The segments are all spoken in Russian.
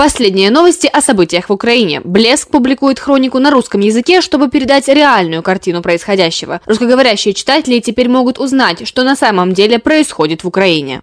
Последние новости о событиях в Украине. Блеск публикует хронику на русском языке, чтобы передать реальную картину происходящего. Русскоговорящие читатели теперь могут узнать, что на самом деле происходит в Украине.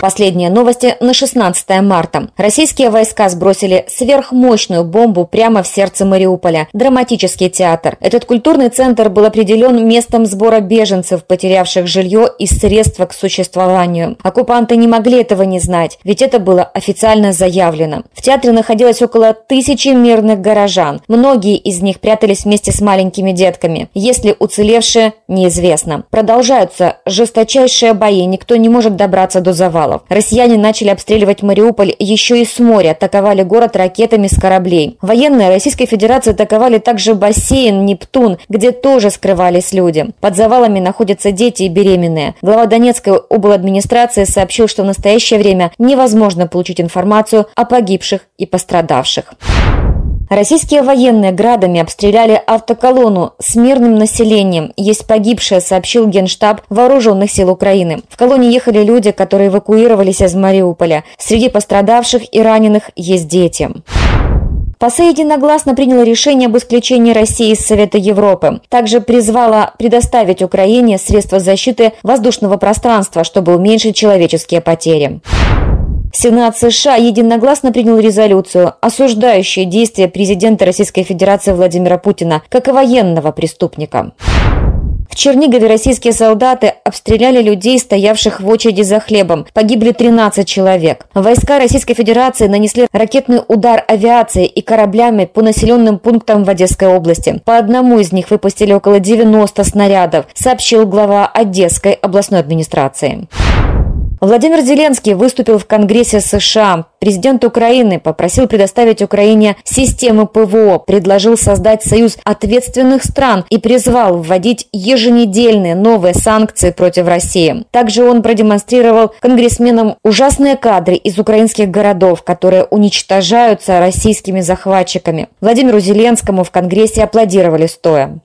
Последние новости на 16 марта. Российские войска сбросили сверхмощную бомбу прямо в сердце Мариуполя. Драматический театр. Этот культурный центр был определен местом сбора беженцев, потерявших жилье и средства к существованию. Оккупанты не могли этого не знать, ведь это было официально заявлено. В театре находилось около тысячи мирных горожан. Многие из них прятались вместе с маленькими детками. Если уцелевшие, неизвестно. Продолжаются жесточайшие бои, никто не может добраться до завала обстрелов. Россияне начали обстреливать Мариуполь еще и с моря, атаковали город ракетами с кораблей. Военные Российской Федерации атаковали также бассейн «Нептун», где тоже скрывались люди. Под завалами находятся дети и беременные. Глава Донецкой администрации сообщил, что в настоящее время невозможно получить информацию о погибших и пострадавших. Российские военные градами обстреляли автоколонну с мирным населением. Есть погибшие, сообщил Генштаб Вооруженных сил Украины. В колонне ехали люди, которые эвакуировались из Мариуполя. Среди пострадавших и раненых есть дети. ПАСЕ единогласно приняло решение об исключении России из Совета Европы. Также призвала предоставить Украине средства защиты воздушного пространства, чтобы уменьшить человеческие потери. Сенат США единогласно принял резолюцию, осуждающую действия президента Российской Федерации Владимира Путина как и военного преступника. В Чернигове российские солдаты обстреляли людей, стоявших в очереди за хлебом. Погибли 13 человек. Войска Российской Федерации нанесли ракетный удар авиацией и кораблями по населенным пунктам в Одесской области. По одному из них выпустили около 90 снарядов, сообщил глава Одесской областной администрации. Владимир Зеленский выступил в Конгрессе США. Президент Украины попросил предоставить Украине системы ПВО, предложил создать союз ответственных стран и призвал вводить еженедельные новые санкции против России. Также он продемонстрировал конгрессменам ужасные кадры из украинских городов, которые уничтожаются российскими захватчиками. Владимиру Зеленскому в Конгрессе аплодировали стоя.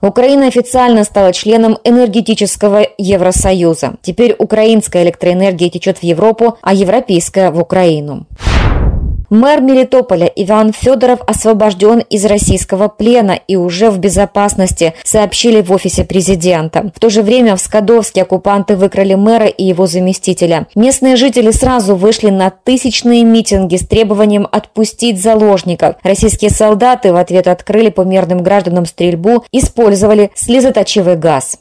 Украина официально стала членом энергетического Евросоюза. Теперь украинская электроэнергия течет в Европу, а европейская в Украину. Мэр Мелитополя Иван Федоров освобожден из российского плена и уже в безопасности, сообщили в офисе президента. В то же время в Скадовске оккупанты выкрали мэра и его заместителя. Местные жители сразу вышли на тысячные митинги с требованием отпустить заложников. Российские солдаты в ответ открыли по мирным гражданам стрельбу, использовали слезоточивый газ.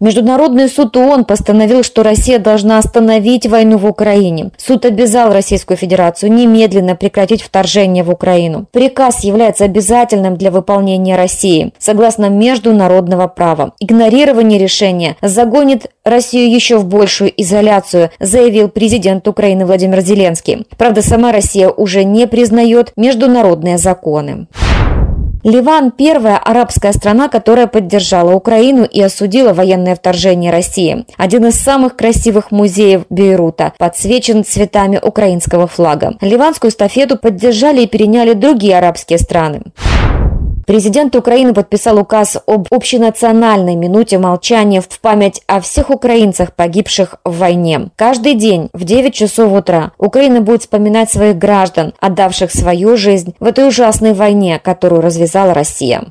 Международный суд ООН постановил, что Россия должна остановить войну в Украине. Суд обязал Российскую Федерацию немедленно прекратить вторжение в Украину. Приказ является обязательным для выполнения России, согласно международного права. Игнорирование решения загонит Россию еще в большую изоляцию, заявил президент Украины Владимир Зеленский. Правда, сама Россия уже не признает международные законы. Ливан – первая арабская страна, которая поддержала Украину и осудила военное вторжение России. Один из самых красивых музеев Бейрута подсвечен цветами украинского флага. Ливанскую эстафету поддержали и переняли другие арабские страны. Президент Украины подписал указ об общенациональной минуте молчания в память о всех украинцах, погибших в войне. Каждый день в 9 часов утра Украина будет вспоминать своих граждан, отдавших свою жизнь в этой ужасной войне, которую развязала Россия.